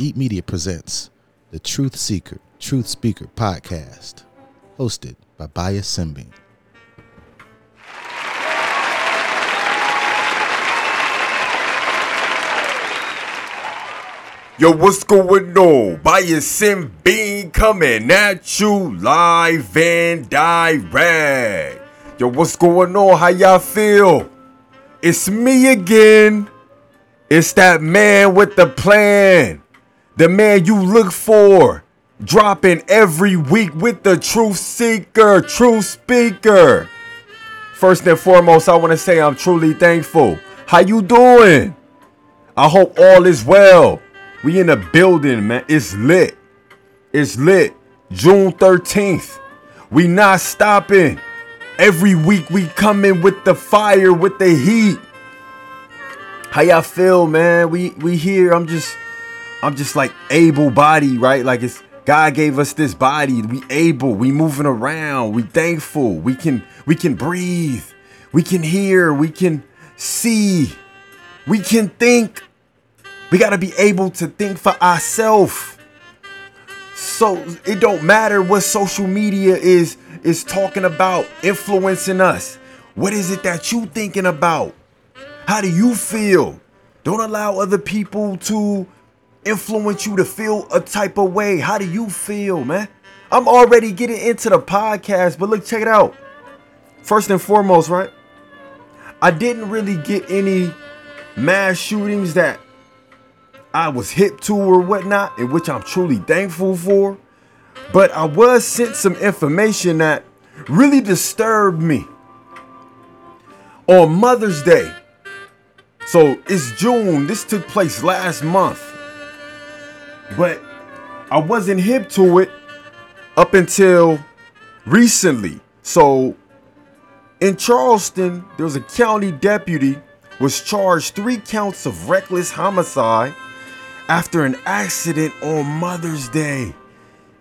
Eat Media presents the Truth Seeker, Truth Speaker podcast, hosted by Bais Semebene. Yo, what's going on? Bias Sim Bean coming at you live and direct. Yo, what's going on? How y'all feel? It's me again. It's that man with the plan. The man you look for. Dropping every week with the truth seeker, truth speaker. First and foremost, I want to say I'm truly thankful. How you doing? I hope all is well. We in the building, man. It's lit. It's lit. June 13th. We not stopping. Every week we come in with the fire, with the heat. How y'all feel, man? We we here. I'm just I'm just like able body, right? Like it's God gave us this body. We able. We moving around. We thankful. We can we can breathe. We can hear. We can see. We can think. We got to be able to think for ourselves. So it don't matter what social media is is talking about, influencing us. What is it that you thinking about? How do you feel? Don't allow other people to influence you to feel a type of way. How do you feel, man? I'm already getting into the podcast, but look, check it out. First and foremost, right? I didn't really get any mass shootings that I was hip to or whatnot, in which I'm truly thankful for. But I was sent some information that really disturbed me. On Mother's Day, so it's June, this took place last month. But I wasn't hip to it up until recently. So in Charleston, there was a county deputy was charged three counts of reckless homicide after an accident on Mother's Day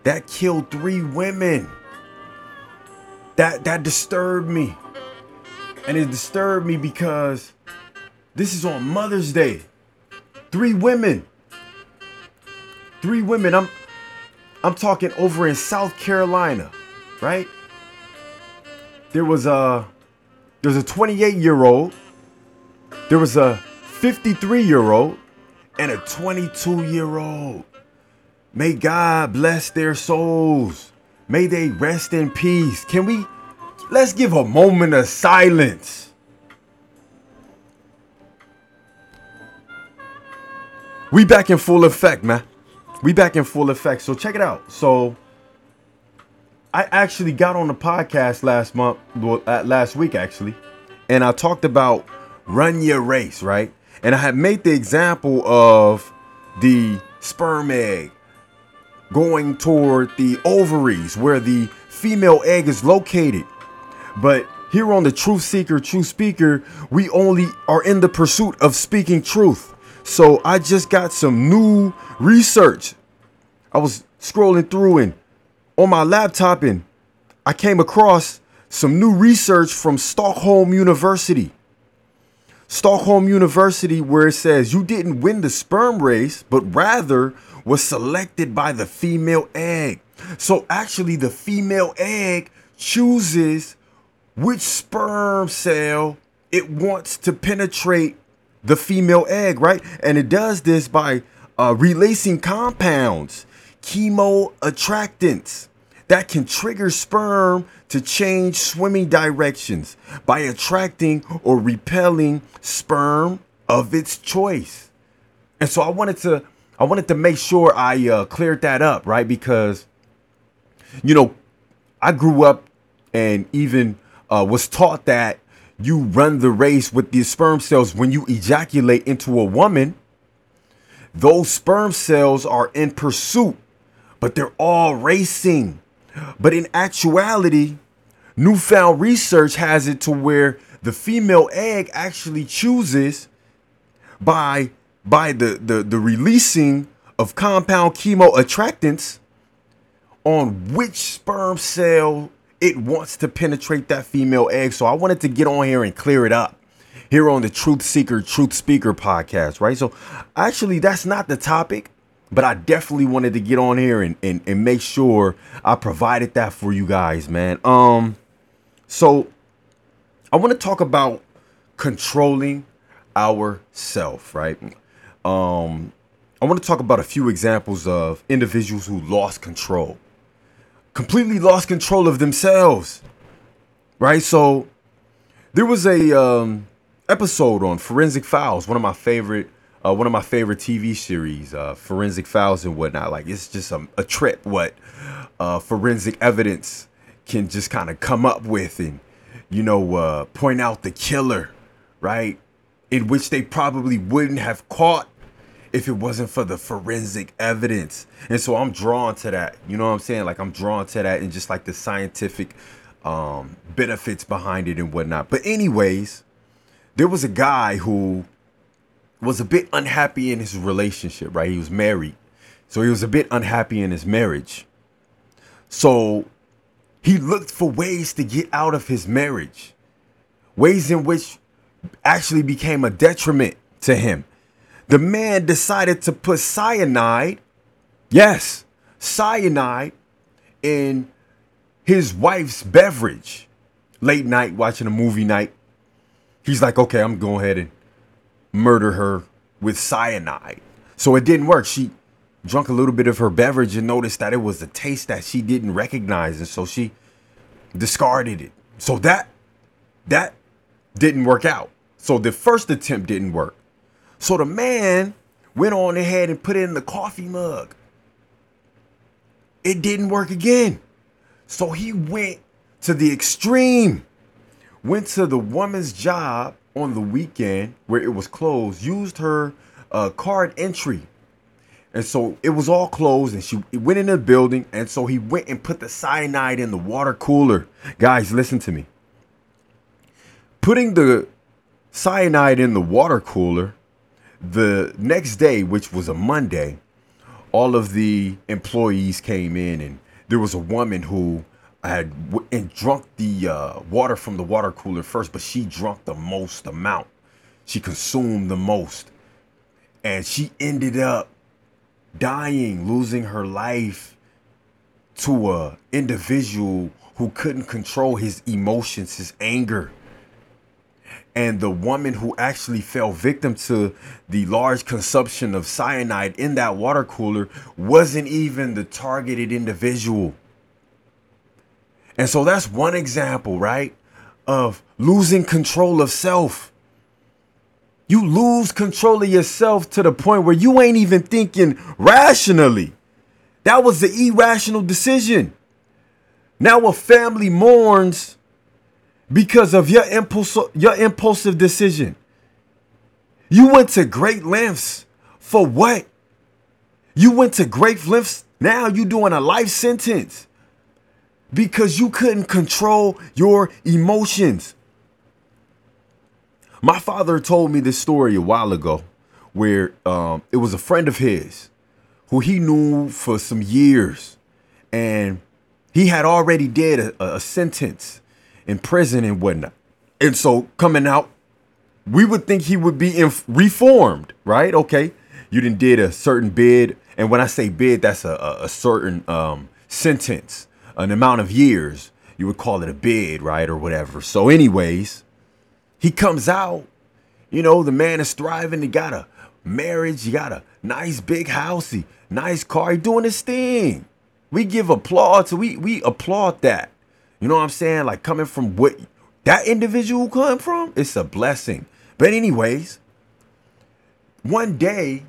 that killed three women. That that disturbed me. And it disturbed me because this is on Mother's Day. Three women. Three women. I'm I'm talking over in South Carolina, right? There was a there was a 28 year old, there was a 53 year old, and a 22 year old. May God bless their souls. May they rest in peace. Can we let's give a moment of silence? We back in full effect, man. We back in full effect. So check it out. So I actually got on the podcast last month, well, uh, last week actually, and I talked about run your race, right? And I had made the example of the sperm egg going toward the ovaries where the female egg is located. But here on the Truth Seeker, Truth Speaker, we only are in the pursuit of speaking truth. So I just got some new research. I was scrolling through and on my laptop and I came across some new research from Stockholm University. Stockholm University, where it says you didn't win the sperm race, but rather was selected by the female egg. So actually, the female egg chooses which sperm cell it wants to penetrate the female egg, right? And it does this by uh, releasing compounds, chemoattractants that can trigger sperm to change swimming directions by attracting or repelling sperm of its choice. And so I wanted to I wanted to make sure I uh, cleared that up, right? Because you know, I grew up and even uh, was taught that you run the race with the sperm cells when you ejaculate into a woman. Those sperm cells are in pursuit, but they're all racing. But in actuality, newfound research has it to where the female egg actually chooses by by the the, the releasing of compound chemo attractants on which sperm cell it wants to penetrate that female egg. So I wanted to get on here and clear it up here on the Truth Seeker, Truth Speaker podcast, right? So actually, that's not the topic. but I definitely wanted to get on here and, and, and make sure I provided that for you guys, man. Um, so I want to talk about controlling our self, right? Um, I want to talk about a few examples of individuals who lost control, completely lost control of themselves, right? So there was a um, episode on Forensic Files, one of my favorite uh, one of my favorite TV series, uh, Forensic Files and whatnot. Like it's just a, a trip what uh, forensic evidence can just kind of come up with and you know uh, point out the killer, right? In which they probably wouldn't have caught if it wasn't for the forensic evidence. And so I'm drawn to that. You know what I'm saying? Like I'm drawn to that and just like the scientific um, benefits behind it and whatnot. But anyways, there was a guy who was a bit unhappy in his relationship, right? He was married. So he was a bit unhappy in his marriage. So he looked for ways to get out of his marriage, ways in which actually became a detriment to him. The man decided to put cyanide, yes, cyanide, in his wife's beverage. Late night, watching a movie night. He's like, okay, I'm going ahead and murder her with cyanide. So it didn't work. She drunk a little bit of her beverage and noticed that it was a taste that she didn't recognize and so she discarded it. So that that didn't work out. So the first attempt didn't work. So the man went on ahead and put it in the coffee mug. It didn't work again. So he went to the extreme. Went to the woman's job on the weekend where it was closed, used her uh, card entry. And so it was all closed and she went in the building. And so he went and put the cyanide in the water cooler. Guys, listen to me. Putting the cyanide in the water cooler the next day, which was a Monday, all of the employees came in and there was a woman who had and drunk the uh, water from the water cooler first, but she drunk the most amount. She consumed the most, and she ended up dying, losing her life to a individual who couldn't control his emotions, his anger. And the woman who actually fell victim to the large consumption of cyanide in that water cooler wasn't even the targeted individual. And so that's one example, right? Of losing control of self. You lose control of yourself to the point where you ain't even thinking rationally. That was the irrational decision. Now a family mourns because of your impulse, your impulsive decision. You went to great lengths for what? You went to great lengths. Now you're doing a life sentence because you couldn't control your emotions. My father told me this story a while ago where um, it was a friend of his who he knew for some years and he had already did a, a sentence in prison and whatnot. And so coming out, we would think he would be inf- reformed, right? Okay, you didn't did a certain bid, and when I say bid, that's a, a, a certain um, sentence an amount of years, you would call it a bid, right? Or whatever. So, anyways, he comes out, you know, the man is thriving. He got a marriage, he got a nice big house, he nice car, he doing his thing. We give applause, we we applaud that. You know what I'm saying? Like coming from what that individual come from, it's a blessing. But anyways, one day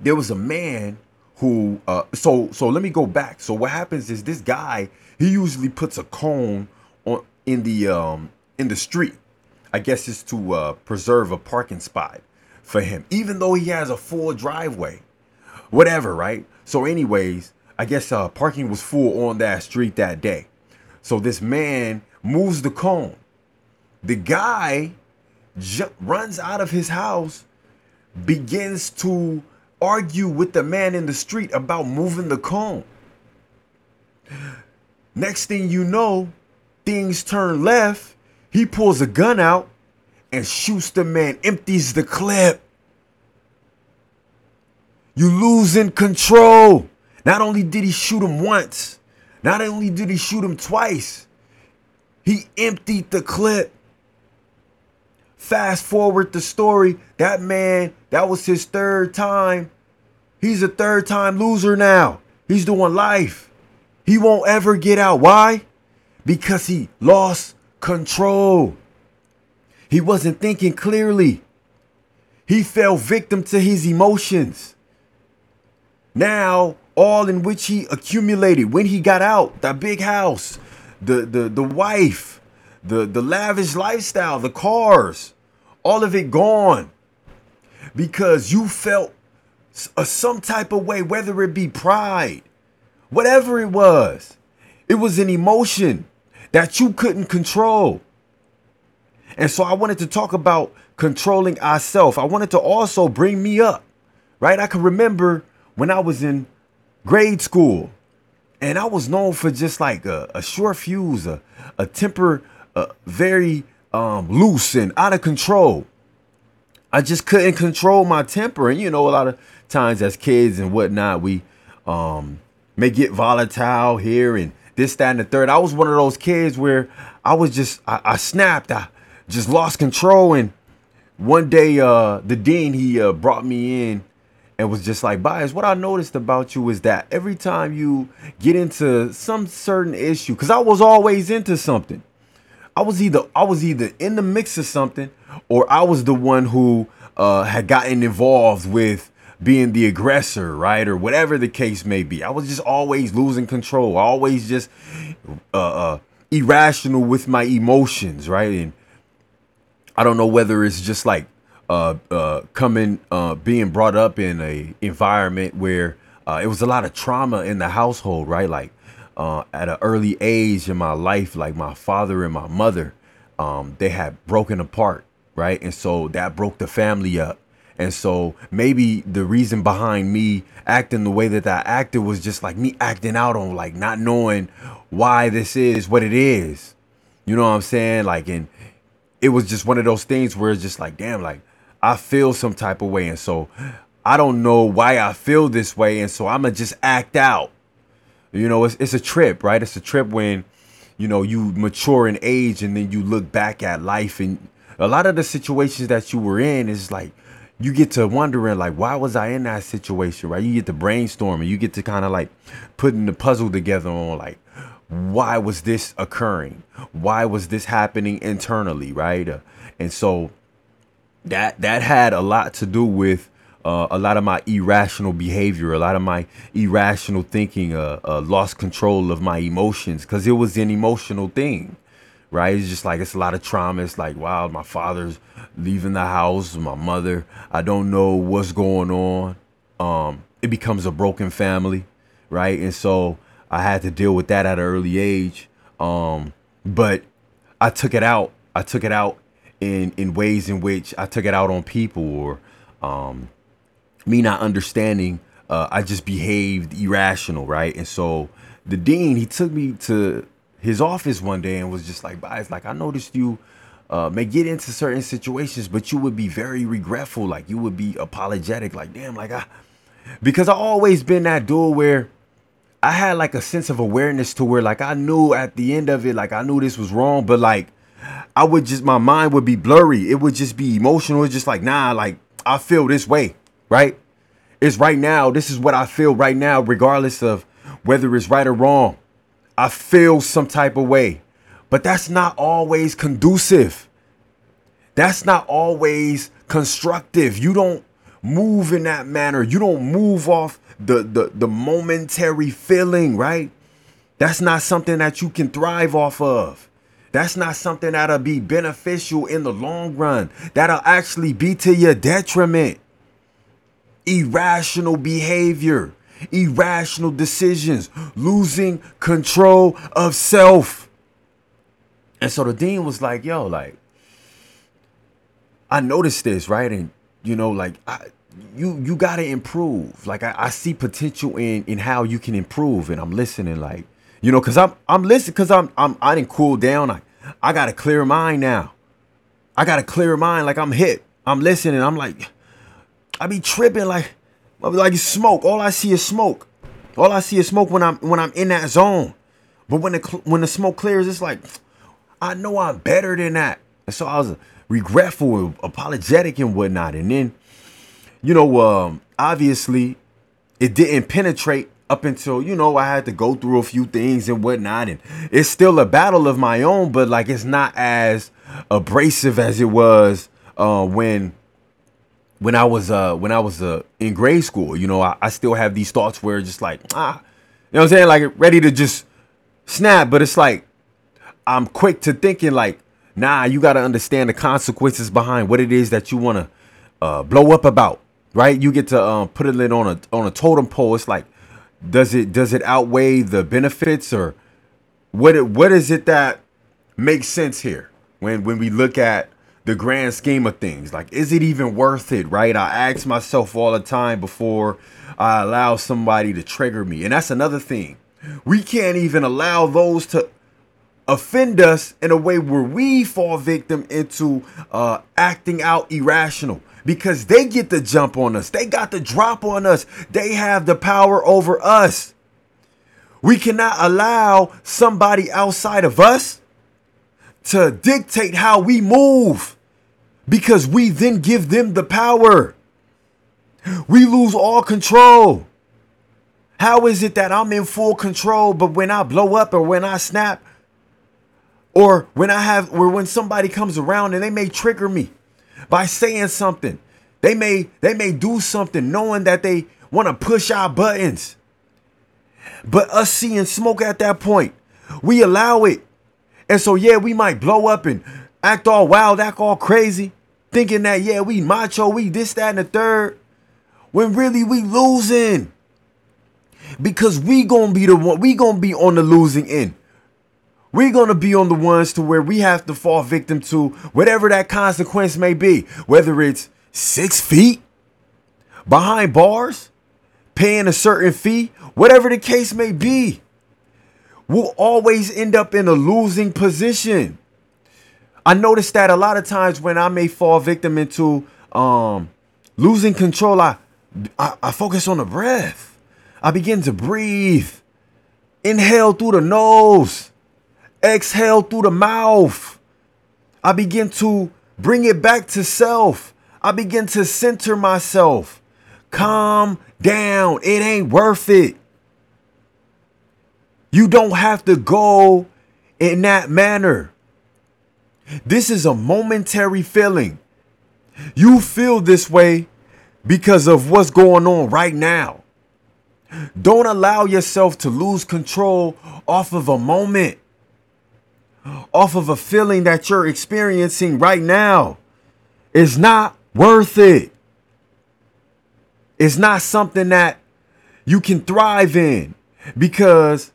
there was a man who uh so so let me go back. So what happens is this guy he usually puts a cone on in the um in the street. I guess it's to uh preserve a parking spot for him even though he has a full driveway. Whatever right? So anyways i guess uh parking was full on that street that day so this man moves the cone the guy ju- runs out of his house begins to argue with the man in the street about moving the cone. Next thing you know, things turn left. He pulls a gun out and shoots the man, empties the clip. You losing control. Not only did he shoot him once, not only did he shoot him twice, he emptied the clip. Fast forward the story. That man, that was his third time. He's a third time loser now. He's doing life. He won't ever get out. Why? Because he lost control. He wasn't thinking clearly. He fell victim to his emotions. Now, all in which he accumulated when he got out, that big house, the the the wife, the the lavish lifestyle, the cars, all of it gone. Because you felt a, some type of way, whether it be pride, whatever it was. It was an emotion that you couldn't control. And so I wanted to talk about controlling ourselves. I wanted to also bring me up, right? I can remember when I was in grade school and I was known for just like a, a short fuse, a, a temper uh, very um, loose and out of control. I just couldn't control my temper. And, you know, a lot of times as kids and whatnot, we um, may get volatile here and this, that, and the third. I was one of those kids where I was just, I, I snapped, I just lost control. And one day, uh, the dean, he uh, brought me in and was just like, Bais, what I noticed about you is that every time you get into some certain issue, because I was always into something. I was either I was either in the mix of something or I was the one who uh, had gotten involved with being the aggressor, right? Or whatever the case may be. I was just always losing control, always just uh, uh, irrational with my emotions, right? And I don't know whether it's just like uh, uh, coming, uh, being brought up in a environment where uh, it was a lot of trauma in the household, right? Like uh, at an early age in my life, like my father and my mother, um, they had broken apart, right? And so that broke the family up. And so maybe the reason behind me acting the way that I acted was just like me acting out on like not knowing why this is what it is. You know what I'm saying? Like, and it was just one of those things where it's just like, damn, like I feel some type of way. And so I don't know why I feel this way. And so I'm going to just act out. You know, it's, it's a trip, right? It's a trip when, you know, you mature in age and then you look back at life and a lot of the situations that you were in is like, you get to wondering like why was i in that situation right you get to brainstorming you get to kind of like putting the puzzle together on like why was this occurring why was this happening internally right uh, and so that that had a lot to do with uh, a lot of my irrational behavior, a lot of my irrational thinking, uh, uh, lost control of my emotions because it was an emotional thing, right? It's just like it's a lot of trauma. It's like, wow, my father's leaving the house, my mother, I don't know what's going on. Um, it becomes a broken family, right? And so I had to deal with that at an early age. Um, but I took it out. I took it out in in ways in which I took it out on people or um, me not understanding. Uh, I just behaved irrational, right? And so the dean he took me to his office one day and was just like, "It's like I noticed you." Uh, may get into certain situations, but you would be very regretful. Like you would be apologetic. Like damn, like I, because I always been that dude where I had like a sense of awareness to where like I knew at the end of it, like I knew this was wrong, but like I would just my mind would be blurry. It would just be emotional. It's just like, nah, like I feel this way, right? It's right now. This is what I feel right now, regardless of whether it's right or wrong. I feel some type of way. But that's not always conducive. That's not always constructive. You don't move in that manner. You don't move off the the, the momentary feeling, right? That's not something that you can thrive off of. That's not something that'll be beneficial in the long run. That'll actually be to your detriment. Irrational behavior, irrational decisions, losing control of self. And so the dean was like, yo, like, I noticed this, right? And you know, like I, you you gotta improve. Like I, I see potential in in how you can improve. And I'm listening, like, you know, cause I'm I'm listening because I'm I'm I didn't cool down. I I got a clear mind now. I got a clear mind. Like I'm hit. I'm listening. I'm like, I be tripping. Like, like smoke. All I see is smoke. All I see is smoke when I'm when I'm in that zone. But when the when the smoke clears, it's like I know I'm better than that. And so I was regretful apologetic and whatnot. And then, you know, um, obviously, it didn't penetrate up until you know I had to go through a few things and whatnot. And it's still a battle of my own, but like it's not as abrasive as it was uh, when when I was uh when I was uh in grade school, you know, I, I still have these thoughts where just like ah, you know what I'm saying, like ready to just snap, but it's like I'm quick to thinking like, nah, you got to understand the consequences behind what it is that you want to uh, blow up about, right? You get to um, put it on a on a totem pole. It's like, does it does it outweigh the benefits or what? It, what is it that makes sense here when when we look at the grand scheme of things. Like, is it even worth it, right? I ask myself all the time before I allow somebody to trigger me. And that's another thing. We can't even allow those to offend us in a way where we fall victim into uh, acting out irrational because they get the jump on us. They got the drop on us. They have the power over us. We cannot allow somebody outside of us to dictate how we move because we then give them the power. We lose all control. How is it that I'm in full control, but when I blow up or when I snap, or when I have, or when somebody comes around and they may trigger me by saying something, they may they may do something knowing that they want to push our buttons. But us seeing smoke at that point, we allow it. And so yeah, we might blow up and act all wild, act all crazy thinking that yeah we macho we this that and the third when really we losing because we gonna be the one we gonna be on the losing end we gonna be on the ones to where we have to fall victim to whatever that consequence may be whether it's six feet behind bars paying a certain fee whatever the case may be we'll always end up in a losing position I noticed that a lot of times when I may fall victim into um, losing control, I, I, I focus on the breath. I begin to breathe. Inhale through the nose. Exhale through the mouth. I begin to bring it back to self. I begin to center myself. Calm down. It ain't worth it. You don't have to go in that manner. This is a momentary feeling. You feel this way because of what's going on right now. Don't allow yourself to lose control off of a moment, off of a feeling that you're experiencing right now. is not worth it. It's not something that you can thrive in because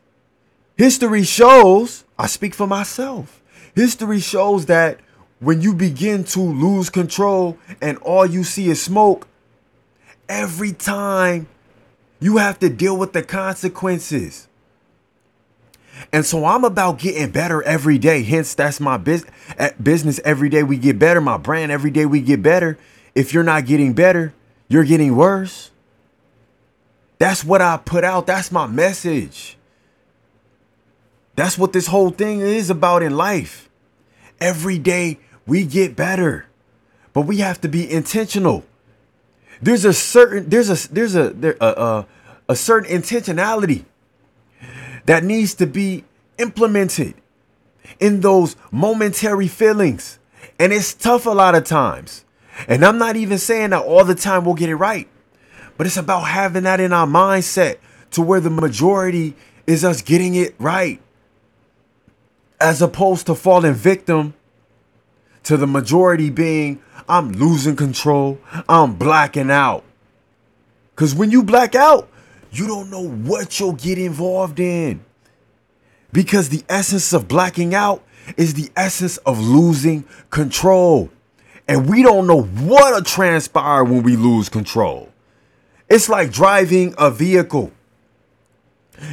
history shows, I speak for myself History shows that when you begin to lose control and all you see is smoke, every time you have to deal with the consequences. And so I'm about getting better every day. Hence, that's my biz- eh, business. Every day we get better. My brand, every day we get better. If you're not getting better, you're getting worse. That's what I put out. That's my message. That's what this whole thing is about in life. Every day we get better, but we have to be intentional. There's a certain there's a there's a there, a, a, a certain intentionality that needs to be implemented in those momentary feelings. And it's tough a lot of times. And I'm not even saying that all the time we'll get it right. But it's about having that in our mindset to where the majority is us getting it right as opposed to falling victim to the majority being I'm losing control, I'm blacking out. Because when you black out, you don't know what you'll get involved in. Because the essence of blacking out is the essence of losing control. And we don't know what'll transpire when we lose control. It's like driving a vehicle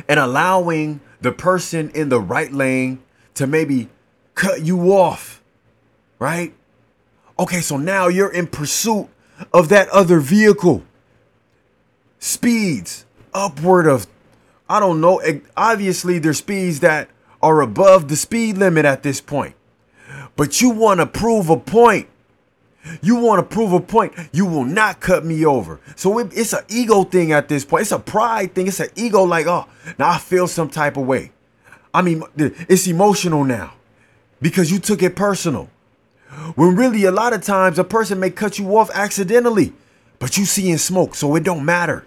and allowing the person in the right lane to maybe cut you off, right? Okay, so now you're in pursuit of that other vehicle. speeds upward of, I don't know, obviously there's speeds that are above the speed limit at this point. But you want to prove a point. You want to prove a point. You will not cut me over. So it, it's an ego thing at this point. It's a pride thing. It's an ego like, oh, now I feel some type of way. I mean, it's emotional now because you took it personal. When really a lot of times a person may cut you off accidentally, but you see in smoke, so it don't matter.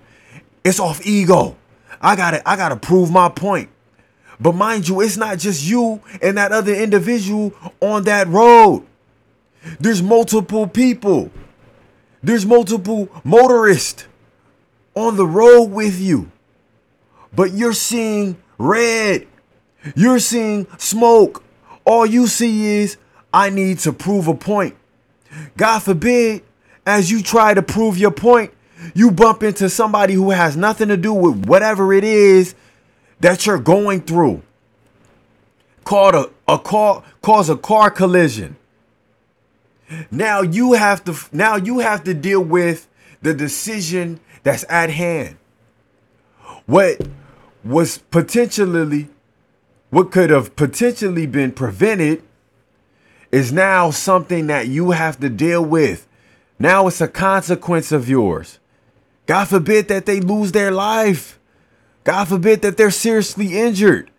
It's off ego. I gotta, I gotta prove my point. But mind you, it's not just you and that other individual on that road. There's multiple people. There's multiple motorists on the road with you. But you're seeing red. You're seeing smoke. All you see is, I need to prove a point. God forbid, as you try to prove your point, you bump into somebody who has nothing to do with whatever it is that you're going through. Called a, a car cause a car collision. Now you have to now you have to deal with the decision that's at hand. What was potentially what could have potentially been prevented is now something that you have to deal with. Now it's a consequence of yours. God forbid that they lose their life. God forbid that they're seriously injured.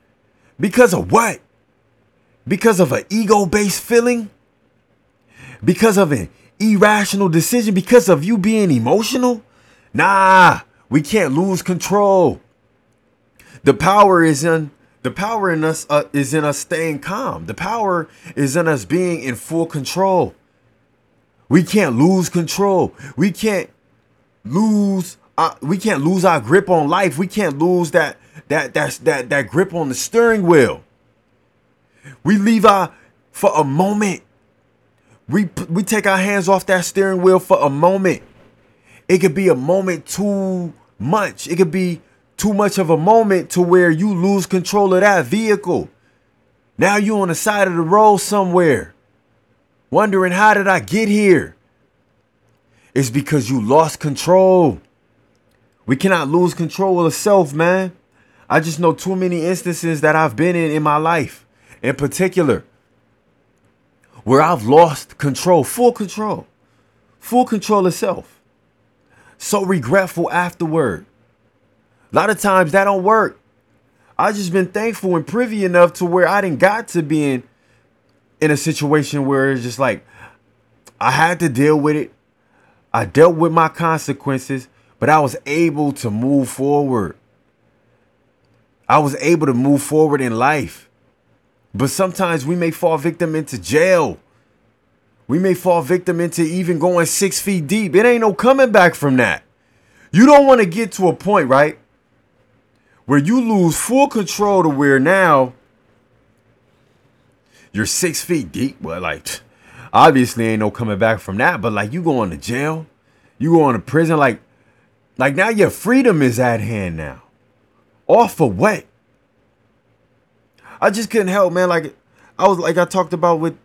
Because of what? Because of an ego based feeling? Because of an irrational decision? Because of you being emotional? Nah, we can't lose control. The power is in the power in us uh, is in us staying calm. The power is in us being in full control. We can't lose control. We can't lose uh, we can't lose our grip on life. We can't lose that that that that that grip on the steering wheel. We leave our for a moment. We we take our hands off that steering wheel for a moment. It could be a moment too much. It could be too much of a moment to where you lose control of that vehicle. Now you're on the side of the road somewhere, wondering how did I get here? It's because you lost control. We cannot lose control of self, man. I just know too many instances that I've been in in my life, in particular, where I've lost control, full control, full control of self. So regretful afterward. A lot of times that don't work. I just been thankful and privy enough to where I didn't got to being in a situation where it's just like I had to deal with it. I dealt with my consequences, but I was able to move forward. I was able to move forward in life. But sometimes we may fall victim into jail. We may fall victim into even going six feet deep. It ain't no coming back from that. You don't want to get to a point, right? where you lose full control to where now you're six feet deep. Well, like obviously ain't no coming back from that, but like you going to jail, you going to prison, like like now your freedom is at hand now. Off for what? I just couldn't help, man. Like I was like I talked about with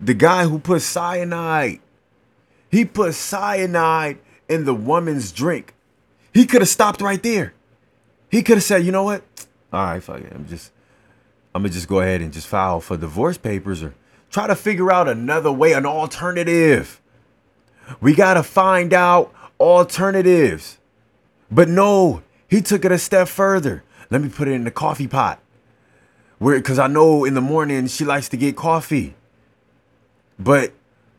the guy who put cyanide. He put cyanide in the woman's drink. He could have stopped right there. He could have said, you know what? All right, fuck it. I'm just, I'm gonna just go ahead and just file for divorce papers or try to figure out another way, an alternative. We gotta find out alternatives. But no, he took it a step further. Let me put it in the coffee pot. Where, cause I know in the morning she likes to get coffee. But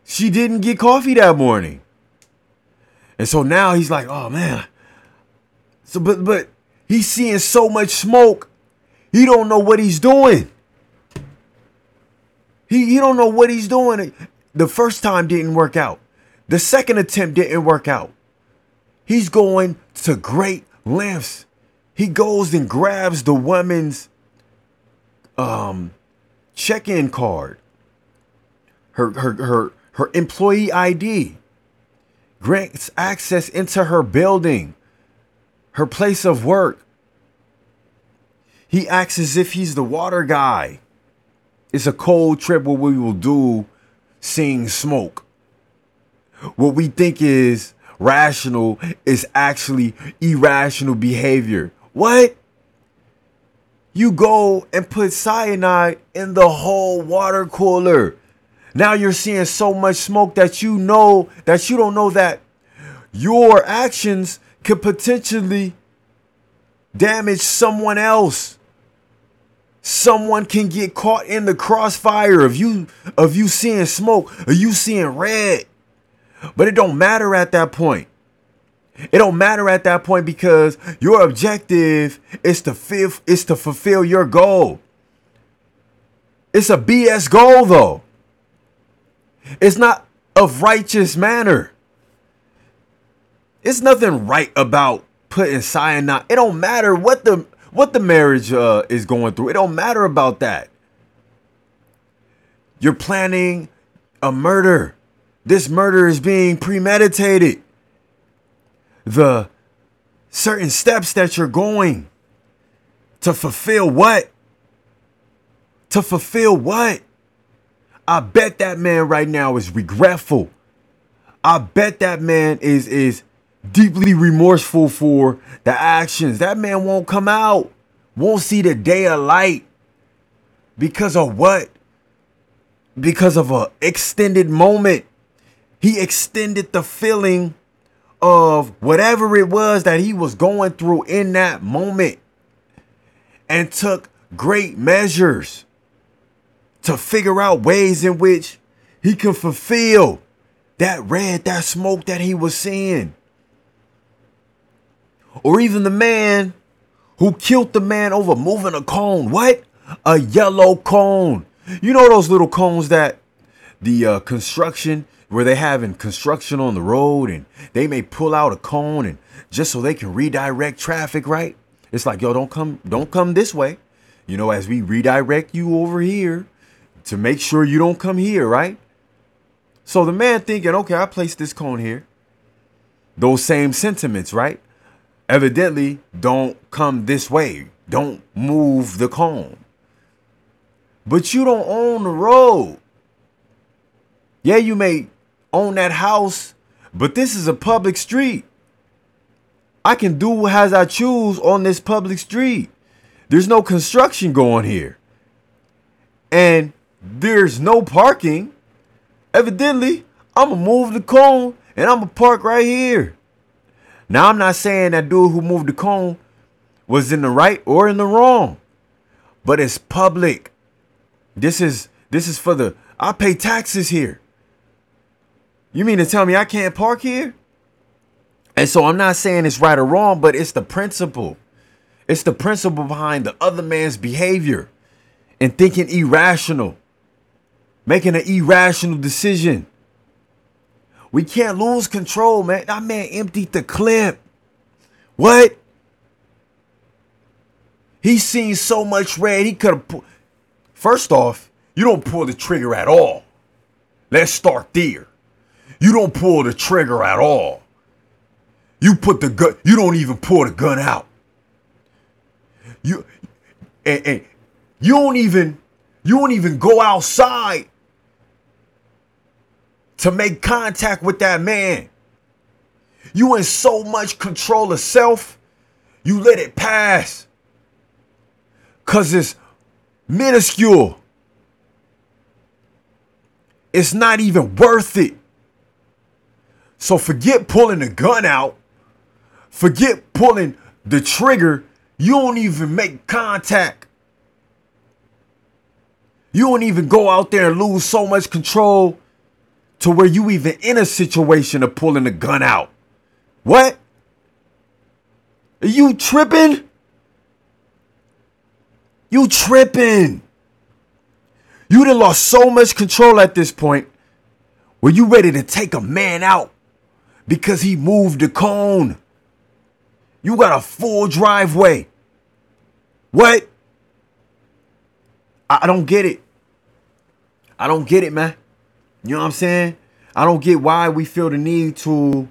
she didn't get coffee that morning. And so now he's like, oh man. So but but He's seeing so much smoke. He don't know what he's doing. He, he don't know what he's doing. The first time didn't work out. The second attempt didn't work out. He's going to great lengths. He goes and grabs the woman's um check-in card. Her her her her employee ID. Grants access into her building her place of work. He acts as if he's the water guy. It's a cold trip what we will do seeing smoke. What we think is rational is actually irrational behavior. What? You go and put cyanide in the whole water cooler. Now you're seeing so much smoke that you know that you don't know that your actions could potentially damage someone else. Someone can get caught in the crossfire of you of you seeing smoke or you seeing red. But it don't matter at that point. It don't matter at that point because your objective is to fif- is to fulfill your goal. It's a BS goal though. It's not of righteous manner. It's nothing right about putting cyanide. It don't matter what the what the marriage uh, is going through. It don't matter about that. You're planning a murder. This murder is being premeditated. The certain steps that you're going to fulfill what? To fulfill what? I bet that man right now is regretful. I bet that man is is deeply remorseful for the actions. That man won't come out, won't see the day of light because of what? Because of a extended moment. He extended the feeling of whatever it was that he was going through in that moment and took great measures to figure out ways in which he can fulfill that red, that smoke that he was seeing. Or even the man who killed the man over moving a cone. What? A yellow cone. You know those little cones that the uh, construction, where they having construction on the road and they may pull out a cone and just so they can redirect traffic, right? It's like, yo, don't come, don't come this way. You know, as we redirect you over here to make sure you don't come here, right? So the man thinking, okay, I placed this cone here. Those same sentiments, right? Evidently, don't come this way. Don't move the cone. But you don't own the road. Yeah, you may own that house, but this is a public street. I can do as I choose on this public street. There's no construction going here. And there's no parking. Evidently, I'm gonna move the cone and I'm gonna park right here. Now, I'm not saying that dude who moved the cone was in the right or in the wrong, but it's public. This is this is for the I pay taxes here. You mean to tell me I can't park here? And so I'm not saying it's right or wrong, but it's the principle. It's the principle behind the other man's behavior and thinking irrational making an irrational decision. We can't lose control, man. That man emptied the clip. What? He's seen so much red. He could have. Pu- First off, you don't pull the trigger at all. Let's start there. You don't pull the trigger at all. You put the gun. You don't even pull the gun out. You and, and you don't even you don't even go outside to make contact with that man. You in so much control of self, you let it pass. Cause it's minuscule. It's not even worth it. So forget pulling the gun out. Forget pulling the trigger. You don't even make contact. You don't even go out there and lose so much control to where you even in a situation of pulling a gun out. What? Are you tripping? You tripping. You done lost so much control at this point Were you ready to take a man out because he moved the cone. You got a full driveway. What? I don't get it. I don't get it, man. You know what I'm saying? I don't get why we feel the need to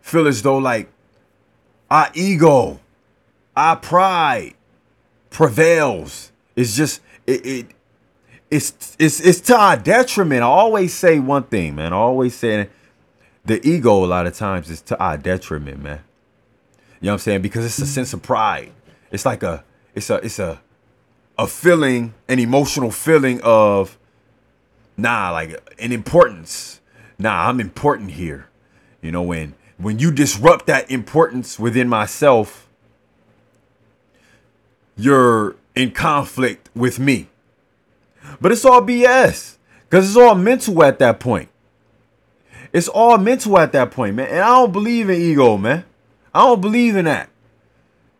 feel as though like our ego, our pride prevails. It's just it, it it's it's it's to our detriment. I always say one thing, man. I always say the ego a lot of times is to our detriment, man. You know what I'm saying? Because it's a mm-hmm. sense of pride. It's like a it's a it's a a feeling, an emotional feeling of nah, like an importance. Nah, I'm important here. You know, when when you disrupt that importance within myself, you're in conflict with me. But it's all BS. Because it's all mental at that point. It's all mental at that point, man. And I don't believe in ego, man. I don't believe in that.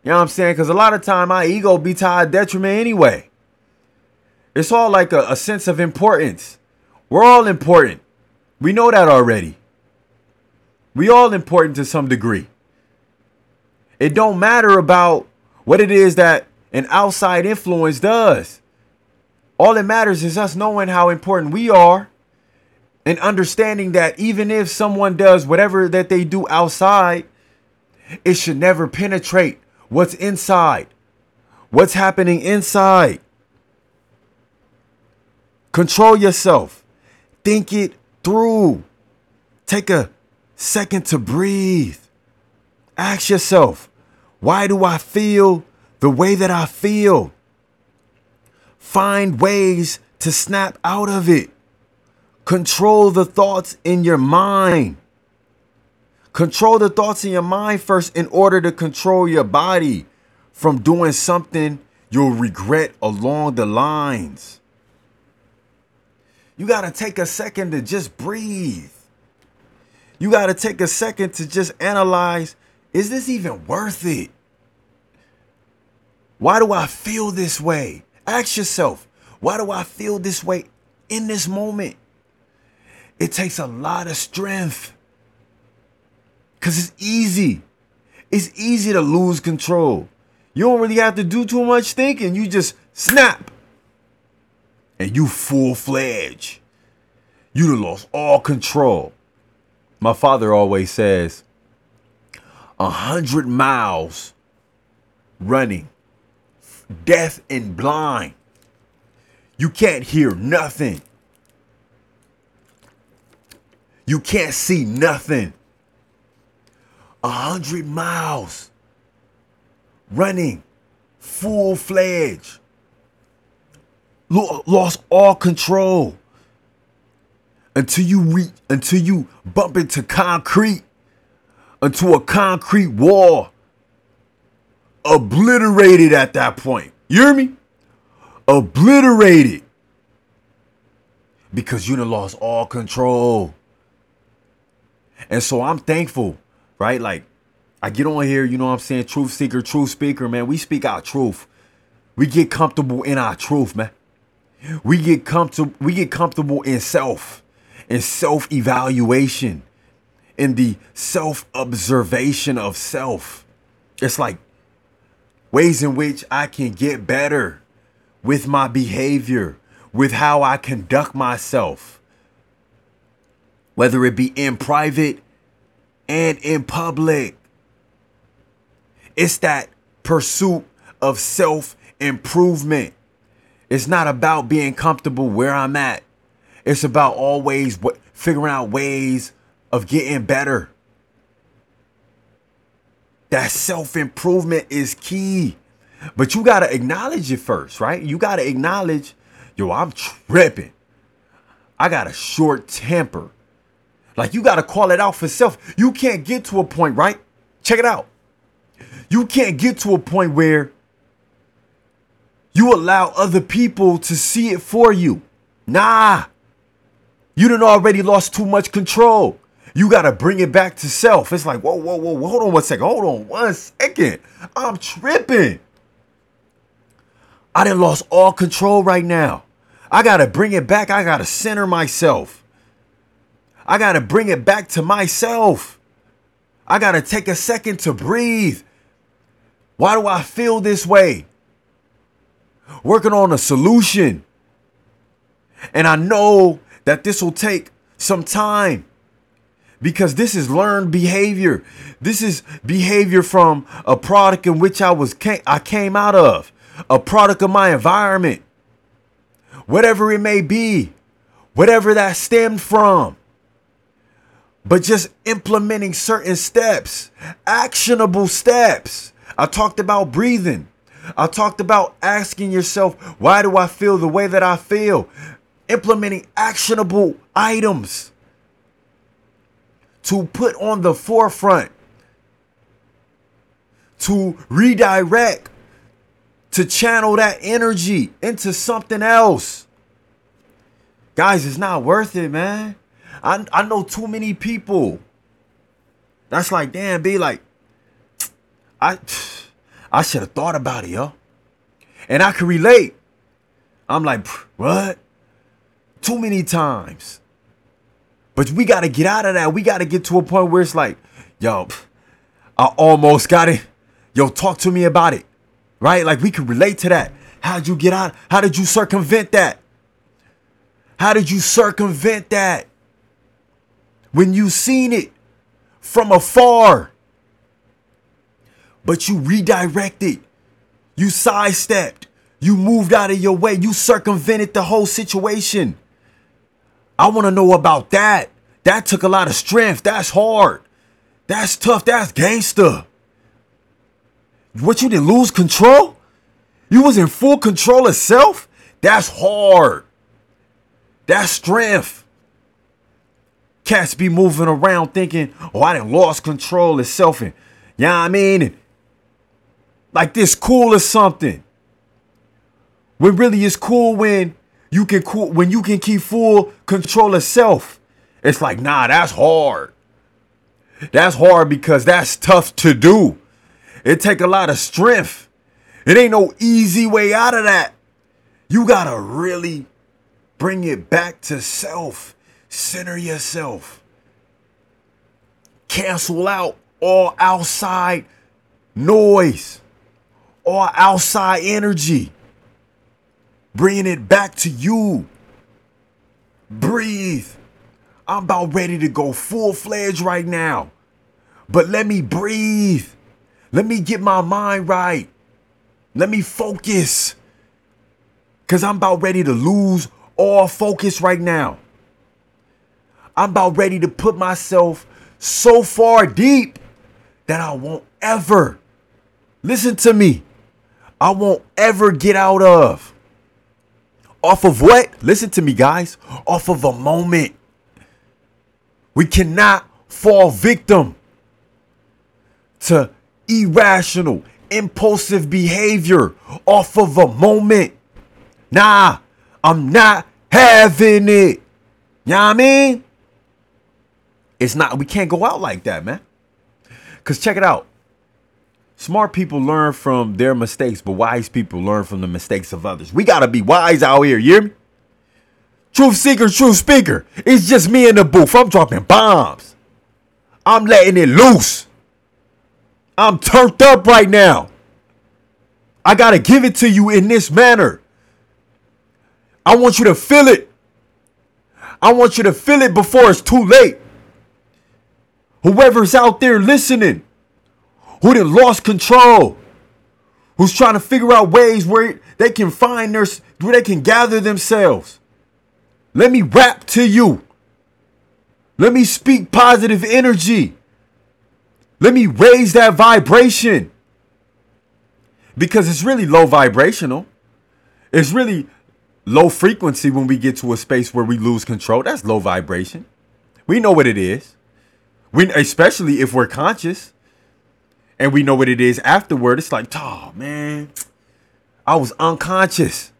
You know what I'm saying? Because a lot of time my ego be our detriment anyway. It's all like a, a sense of importance. We're all important. We know that already. We all important to some degree. It don't matter about what it is that an outside influence does. All that matters is us knowing how important we are and understanding that even if someone does whatever that they do outside, it should never penetrate what's inside. What's happening inside? Control yourself. Think it through. Take a second to breathe. Ask yourself, why do I feel the way that I feel? Find ways to snap out of it. Control the thoughts in your mind. Control the thoughts in your mind first in order to control your body from doing something you'll regret along the lines. You got to take a second to just breathe. You got to take a second to just analyze is this even worth it? Why do I feel this way? Ask yourself, why do I feel this way in this moment? It takes a lot of strength because it's easy. It's easy to lose control. You don't really have to do too much thinking. You just snap and you full fledged. You done lost all control. My father always says, a hundred miles running, deaf and blind. You can't hear nothing. You can't see nothing. A hundred miles running, full fledged, lost all control until you reach, until you bump into concrete, into a concrete wall, obliterated at that point. You hear me? Obliterated because you done lost all control. And so I'm thankful, right? Like I get on here, you know what I'm saying? Truth seeker, truth speaker, man. We speak our truth. We get comfortable in our truth, man. We get comfortable, we get comfortable in self, in self-evaluation, in the self-observation of self. It's like ways in which I can get better with my behavior, with how I conduct myself whether it be in private and in public. It's that pursuit of self improvement. It's not about being comfortable where I'm at. It's about always figuring out ways of getting better. That self improvement is key. But you got to acknowledge it first, right? You got to acknowledge, yo, I'm tripping. I got a short temper. Like you got to call it out for self. You can't get to a point, right? Check it out. You can't get to a point where you allow other people to see it for you. Nah. You done already lost too much control. You got to bring it back to self. It's like, whoa, whoa, whoa, hold on one second. Hold on one second. I'm tripping. I done lost all control right now. I got to bring it back. I got to center myself. I got to bring it back to myself. I got to take a second to breathe. Why do I feel this way? Working on a solution. And I know that this will take some time because this is learned behavior. This is behavior from a product in which I was I came out of, a product of my environment. Whatever it may be, whatever that stemmed from but just implementing certain steps, actionable steps. I talked about breathing. I talked about asking yourself, why do I feel the way that I feel? Implementing actionable items to put on the forefront, to redirect, to channel that energy into something else. Guys, it's not worth it, man. I, I know too many people. That's like, damn, be like, I I should have thought about it, yo. And I can relate. I'm like, what? Too many times. But we got to get out of that. We got to get to a point where it's like, yo, I almost got it. Yo, talk to me about it. Right? Like we can relate to that. How'd you get out? How did you circumvent that? How did you circumvent that? When you seen it from afar, but you redirected, you sidestepped, you moved out of your way, you circumvented the whole situation. I want to know about that. That took a lot of strength. That's hard. That's tough. That's gangster. What you didn't lose control? You was in full control of self? That's hard. That's strength. Cats be moving around thinking, oh, I didn't lost control of self and yeah, you know I mean, like this cool or something. When really it's cool when you can cool when you can keep full control of self. It's like, nah, that's hard. That's hard because that's tough to do. It take a lot of strength. It ain't no easy way out of that. You gotta really bring it back to self. Center yourself. Cancel out all outside noise, all outside energy bringing it back to you. Breathe. I'm about ready to go full fledged right now. But let me breathe. Let me get my mind right. Let me focus. Because I'm about ready to lose all focus right now. I'm about ready to put myself so far deep that I won't ever, listen to me, I won't ever get out of. Off of what? Listen to me, guys. Off of a moment. We cannot fall victim to irrational, impulsive behavior off of a moment. Nah, I'm not having it. You know what I mean? It's not, we can't go out like that, man. Because check it out. Smart people learn from their mistakes, but wise people learn from the mistakes of others. We gotta be wise out here, you hear me? Truth seeker, truth speaker. It's just me in the booth. I'm dropping bombs. I'm letting it loose. I'm turned up right now. I gotta give it to you in this manner. I want you to feel it. I want you to feel it before it's too late. Whoever's out there listening, who then lost control, who's trying to figure out ways where they can find their, where they can gather themselves. Let me rap to you. Let me speak positive energy. Let me raise that vibration. Because it's really low vibrational. It's really low frequency when we get to a space where we lose control. That's low vibration. We know what it is. We especially if we're conscious and we know what it is afterward. It's like, oh man, I was unconscious.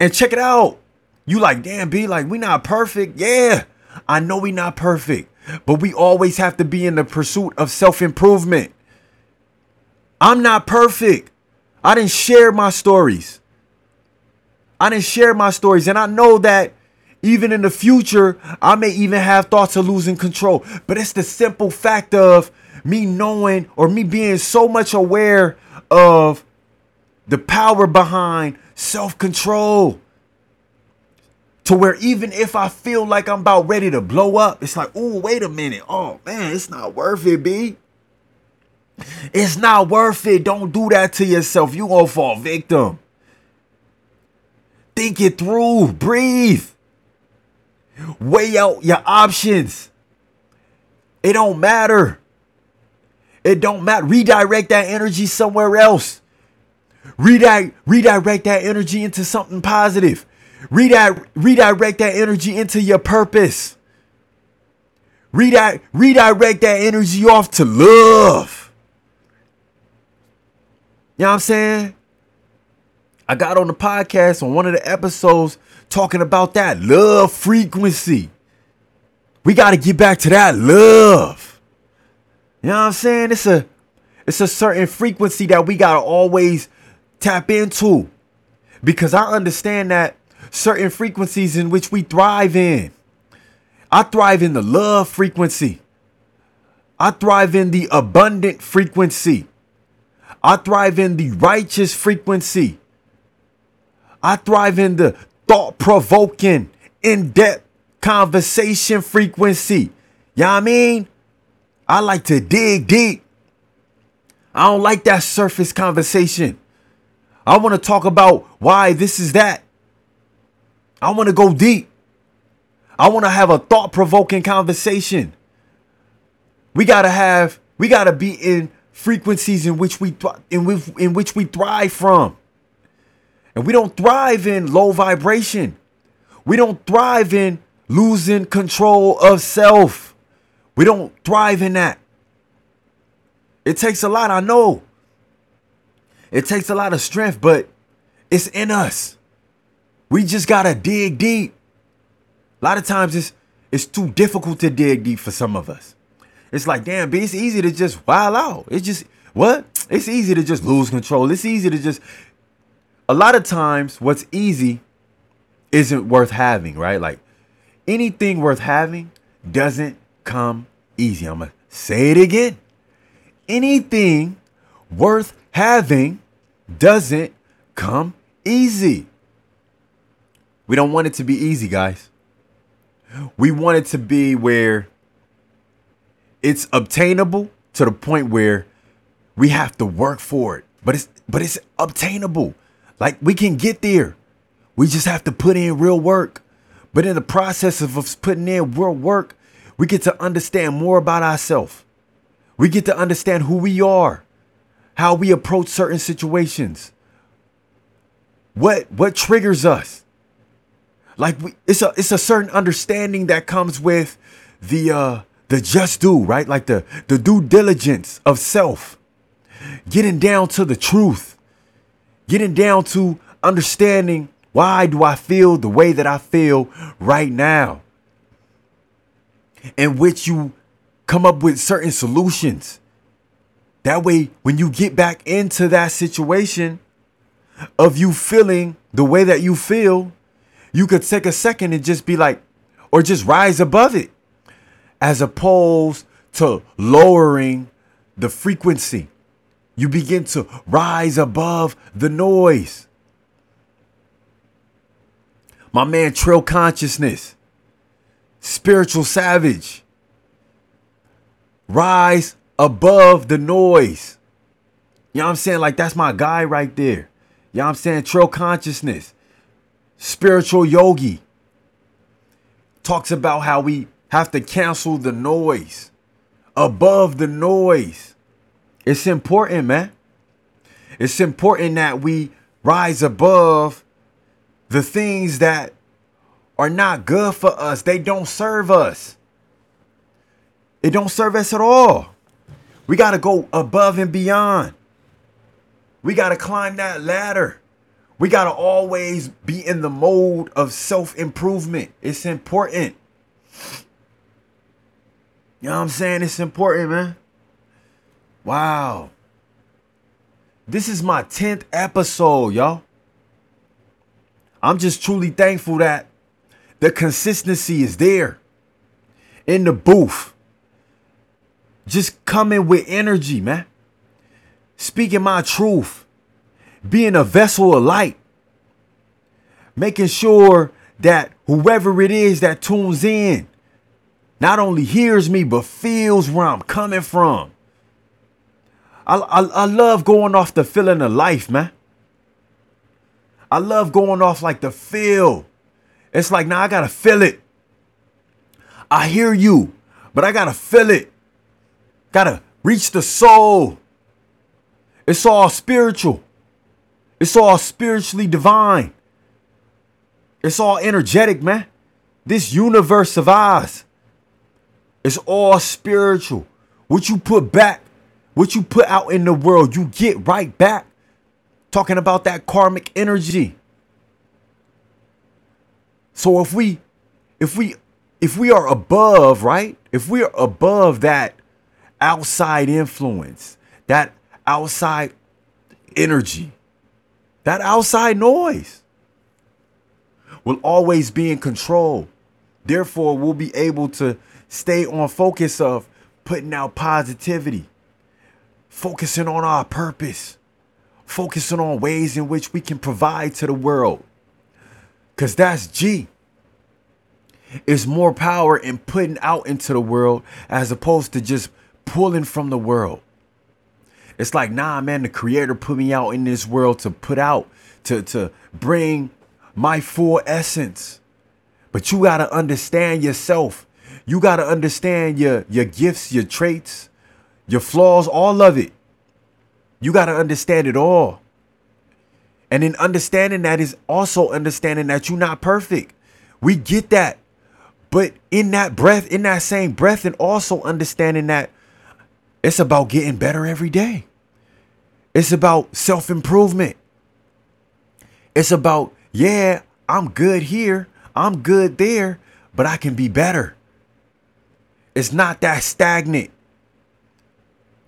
And check it out. You like, damn, be like, we not perfect. Yeah, I know we not perfect, but we always have to be in the pursuit of self-improvement. I'm not perfect. I didn't share my stories. I didn't share my stories. And I know that even in the future, I may even have thoughts of losing control. But it's the simple fact of me knowing or me being so much aware of the power behind self control to where even if I feel like I'm about ready to blow up, it's like, oh, wait a minute. Oh, man, it's not worth it, B. It's not worth it. Don't do that to yourself. You gonna fall victim. Think it through. Breathe. Weigh out your options. It don't matter. It don't matter. Redirect that energy somewhere else. Redirect, redirect that energy into something positive. Redirect, redirect that energy into your purpose. Redirect, redirect that energy off to love. You know what I'm saying? I got on the podcast on one of the episodes talking about that love frequency. We got to get back to that love. You know what I'm saying? It's a it's a certain frequency that we got to always tap into because I understand that certain frequencies in which we thrive in. I thrive in the love frequency. I thrive in the abundant frequency. I thrive in the righteous frequency. I thrive in the thought provoking, in depth conversation frequency. You know I mean? I like to dig deep. I don't like that surface conversation. I want to talk about why this is that. I want to go deep. I want to have a thought provoking conversation. We got to have, we got to be in frequencies in which we, in, which, in which we thrive from. And we don't thrive in low vibration. We don't thrive in losing control of self. We don't thrive in that. It takes a lot, I know. It takes a lot of strength, but it's in us. We just gotta dig deep. A lot of times it's it's too difficult to dig deep for some of us. It's like, damn, B, it's easy to just wild out. It's just what? It's easy to just lose control. It's easy to just a lot of times what's easy isn't worth having, right? Like anything worth having doesn't come easy. I'm going to say it again. Anything worth having doesn't come easy. We don't want it to be easy, guys. We want it to be where it's obtainable to the point where we have to work for it. But it's but it's obtainable. Like we can get there. We just have to put in real work. But in the process of us putting in real work, we get to understand more about ourselves. We get to understand who we are, how we approach certain situations. What what triggers us? Like we, it's a it's a certain understanding that comes with the uh the just do, right? Like the the due diligence of self. Getting down to the truth getting down to understanding why do I feel the way that I feel right now? In which you come up with certain solutions. That way, when you get back into that situation of you feeling the way that you feel, you could take a second and just be like, or just rise above it, as opposed to lowering the frequency. You begin to rise above the noise. My man, Trill Consciousness, spiritual savage. Rise above the noise. You know what I'm saying? Like, that's my guy right there. You know what I'm saying? Trill Consciousness, spiritual yogi. Talks about how we have to cancel the noise, above the noise. It's important, man. It's important that we rise above the things that are not good for us. They don't serve us. It don't serve us at all. We got to go above and beyond. We got to climb that ladder. We got to always be in the mode of self-improvement. It's important. You know what I'm saying? It's important, man. Wow. This is my 10th episode, y'all. I'm just truly thankful that the consistency is there in the booth. Just coming with energy, man. Speaking my truth. Being a vessel of light. Making sure that whoever it is that tunes in not only hears me, but feels where I'm coming from. I, I, I love going off the feeling of life, man. I love going off like the feel. It's like now I gotta feel it. I hear you, but I gotta feel it. Gotta reach the soul. It's all spiritual. It's all spiritually divine. It's all energetic, man. This universe of ours is all spiritual. What you put back, what you put out in the world, you get right back. Talking about that karmic energy. So if we if we if we are above, right? If we are above that outside influence, that outside energy, that outside noise will always be in control. Therefore, we'll be able to stay on focus of putting out positivity, focusing on our purpose, focusing on ways in which we can provide to the world. Because that's G. Is more power in putting out into the world as opposed to just pulling from the world. It's like, nah, man, the creator put me out in this world to put out, to, to bring my full essence. But you got to understand yourself. You got to understand your, your gifts, your traits, your flaws, all of it. You got to understand it all. And in understanding that is also understanding that you're not perfect. We get that. But in that breath, in that same breath, and also understanding that it's about getting better every day. It's about self improvement. It's about, yeah, I'm good here, I'm good there, but I can be better. It's not that stagnant.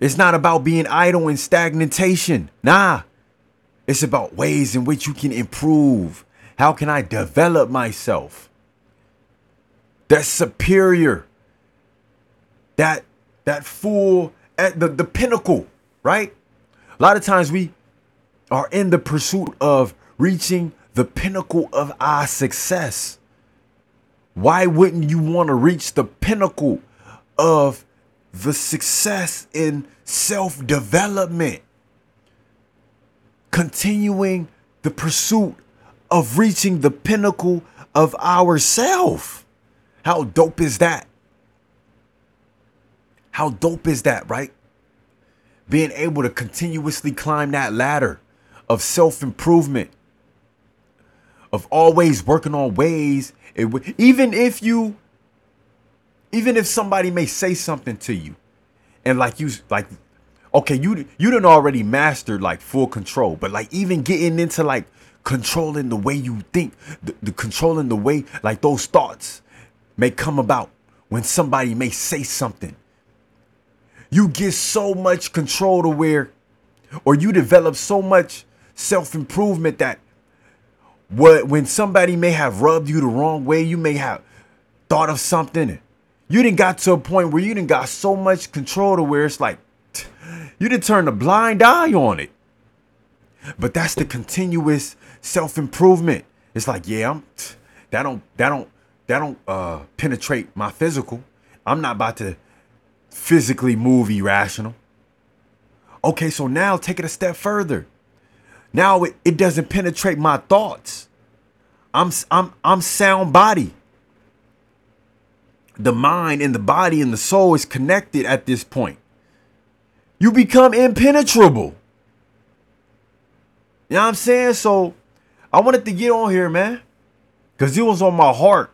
It's not about being idle and stagnation. Nah. It's about ways in which you can improve. How can I develop myself? That's superior. That that full at the, the pinnacle, right? A lot of times we are in the pursuit of reaching the pinnacle of our success. Why wouldn't you want to reach the pinnacle of the success in self development? Continuing the pursuit of reaching the pinnacle of ourself. How dope is that? How dope is that, right? being able to continuously climb that ladder of self improvement, of always working on ways, it, even if you, even if somebody may say something to you, and like you, like, okay, you you didn't already mastered like full control, but like even getting into like controlling the way you think, the, the controlling the way like those thoughts may come about when somebody may say something you get so much control to where, or you develop so much self improvement that what when somebody may have rubbed you the wrong way, you may have thought of something. You didn't got to a point where you didn't got so much control to where it's like you didn't turn a blind eye on it. But that's the continuous self improvement. It's like, yeah, I'm that don't that don't that don't uh penetrate my physical. I'm not about to physically move irrational. Okay, so now take it a step further. Now it, it doesn't penetrate my thoughts. I'm I'm I'm sound body. The mind and the body and the soul is connected at this point. You become impenetrable. You know what I'm saying? So I wanted to get on here, man. Cause it was on my heart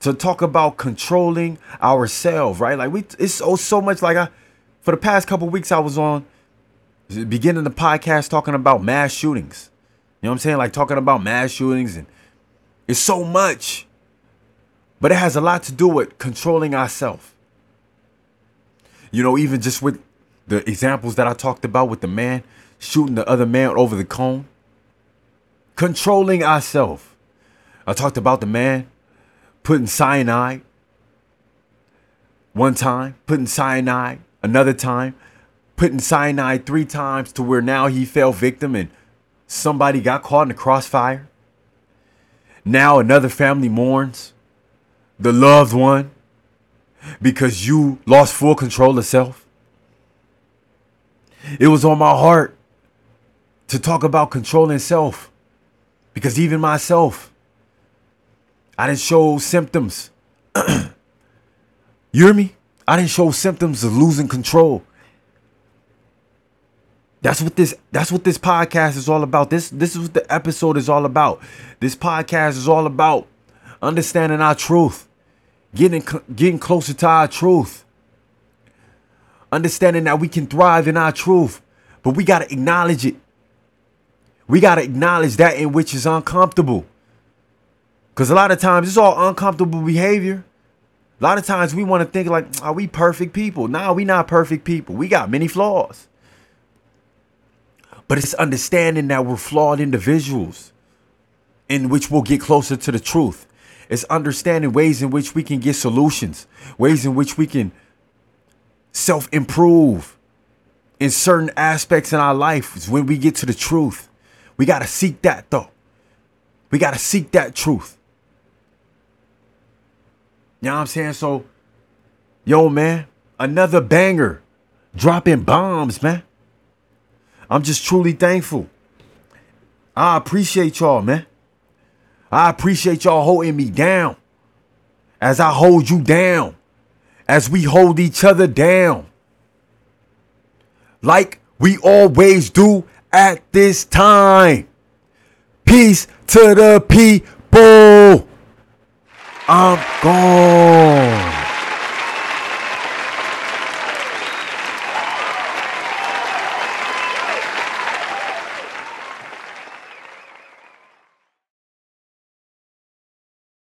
to talk about controlling ourselves, right? Like we, it's so so much. Like I, for the past couple weeks, I was on beginning the podcast talking about mass shootings. You know what I'm saying? Like talking about mass shootings, and it's so much, but it has a lot to do with controlling ourselves. You know, even just with the examples that I talked about with the man shooting the other man over the cone, controlling ourselves. I talked about the man putting cyanide one time, putting cyanide another time, putting cyanide three times to where now he fell victim and somebody got caught in the crossfire. Now another family mourns the loved one because you lost full control of self. It was on my heart to talk about controlling self because even myself, I didn't show symptoms. you hear me? I didn't show symptoms of losing control. That's what this that's what this podcast is all about. This this is what the episode is all about. This podcast is all about understanding our truth, getting getting closer to our truth. Understanding that we can thrive in our truth, but we got to acknowledge it. We got to acknowledge that in which is uncomfortable. Cuz a lot of times it's all uncomfortable behavior. A lot of times we want to think like, are we perfect people? Nah, we not perfect people. We got many flaws. But it's understanding that we're flawed individuals in which we'll get closer to the truth. It's understanding ways in which we can get solutions, ways in which we can self improve in certain aspects in our life when we get to the truth. We got to seek that though. We got to seek that truth. You know what I'm saying? So, yo, man, another banger. Dropping bombs, man. I'm just truly thankful. I appreciate y'all, man. I appreciate y'all holding me down as I hold you down, as we hold each other down. Like we always do at this time. Peace to the people. I'm gone.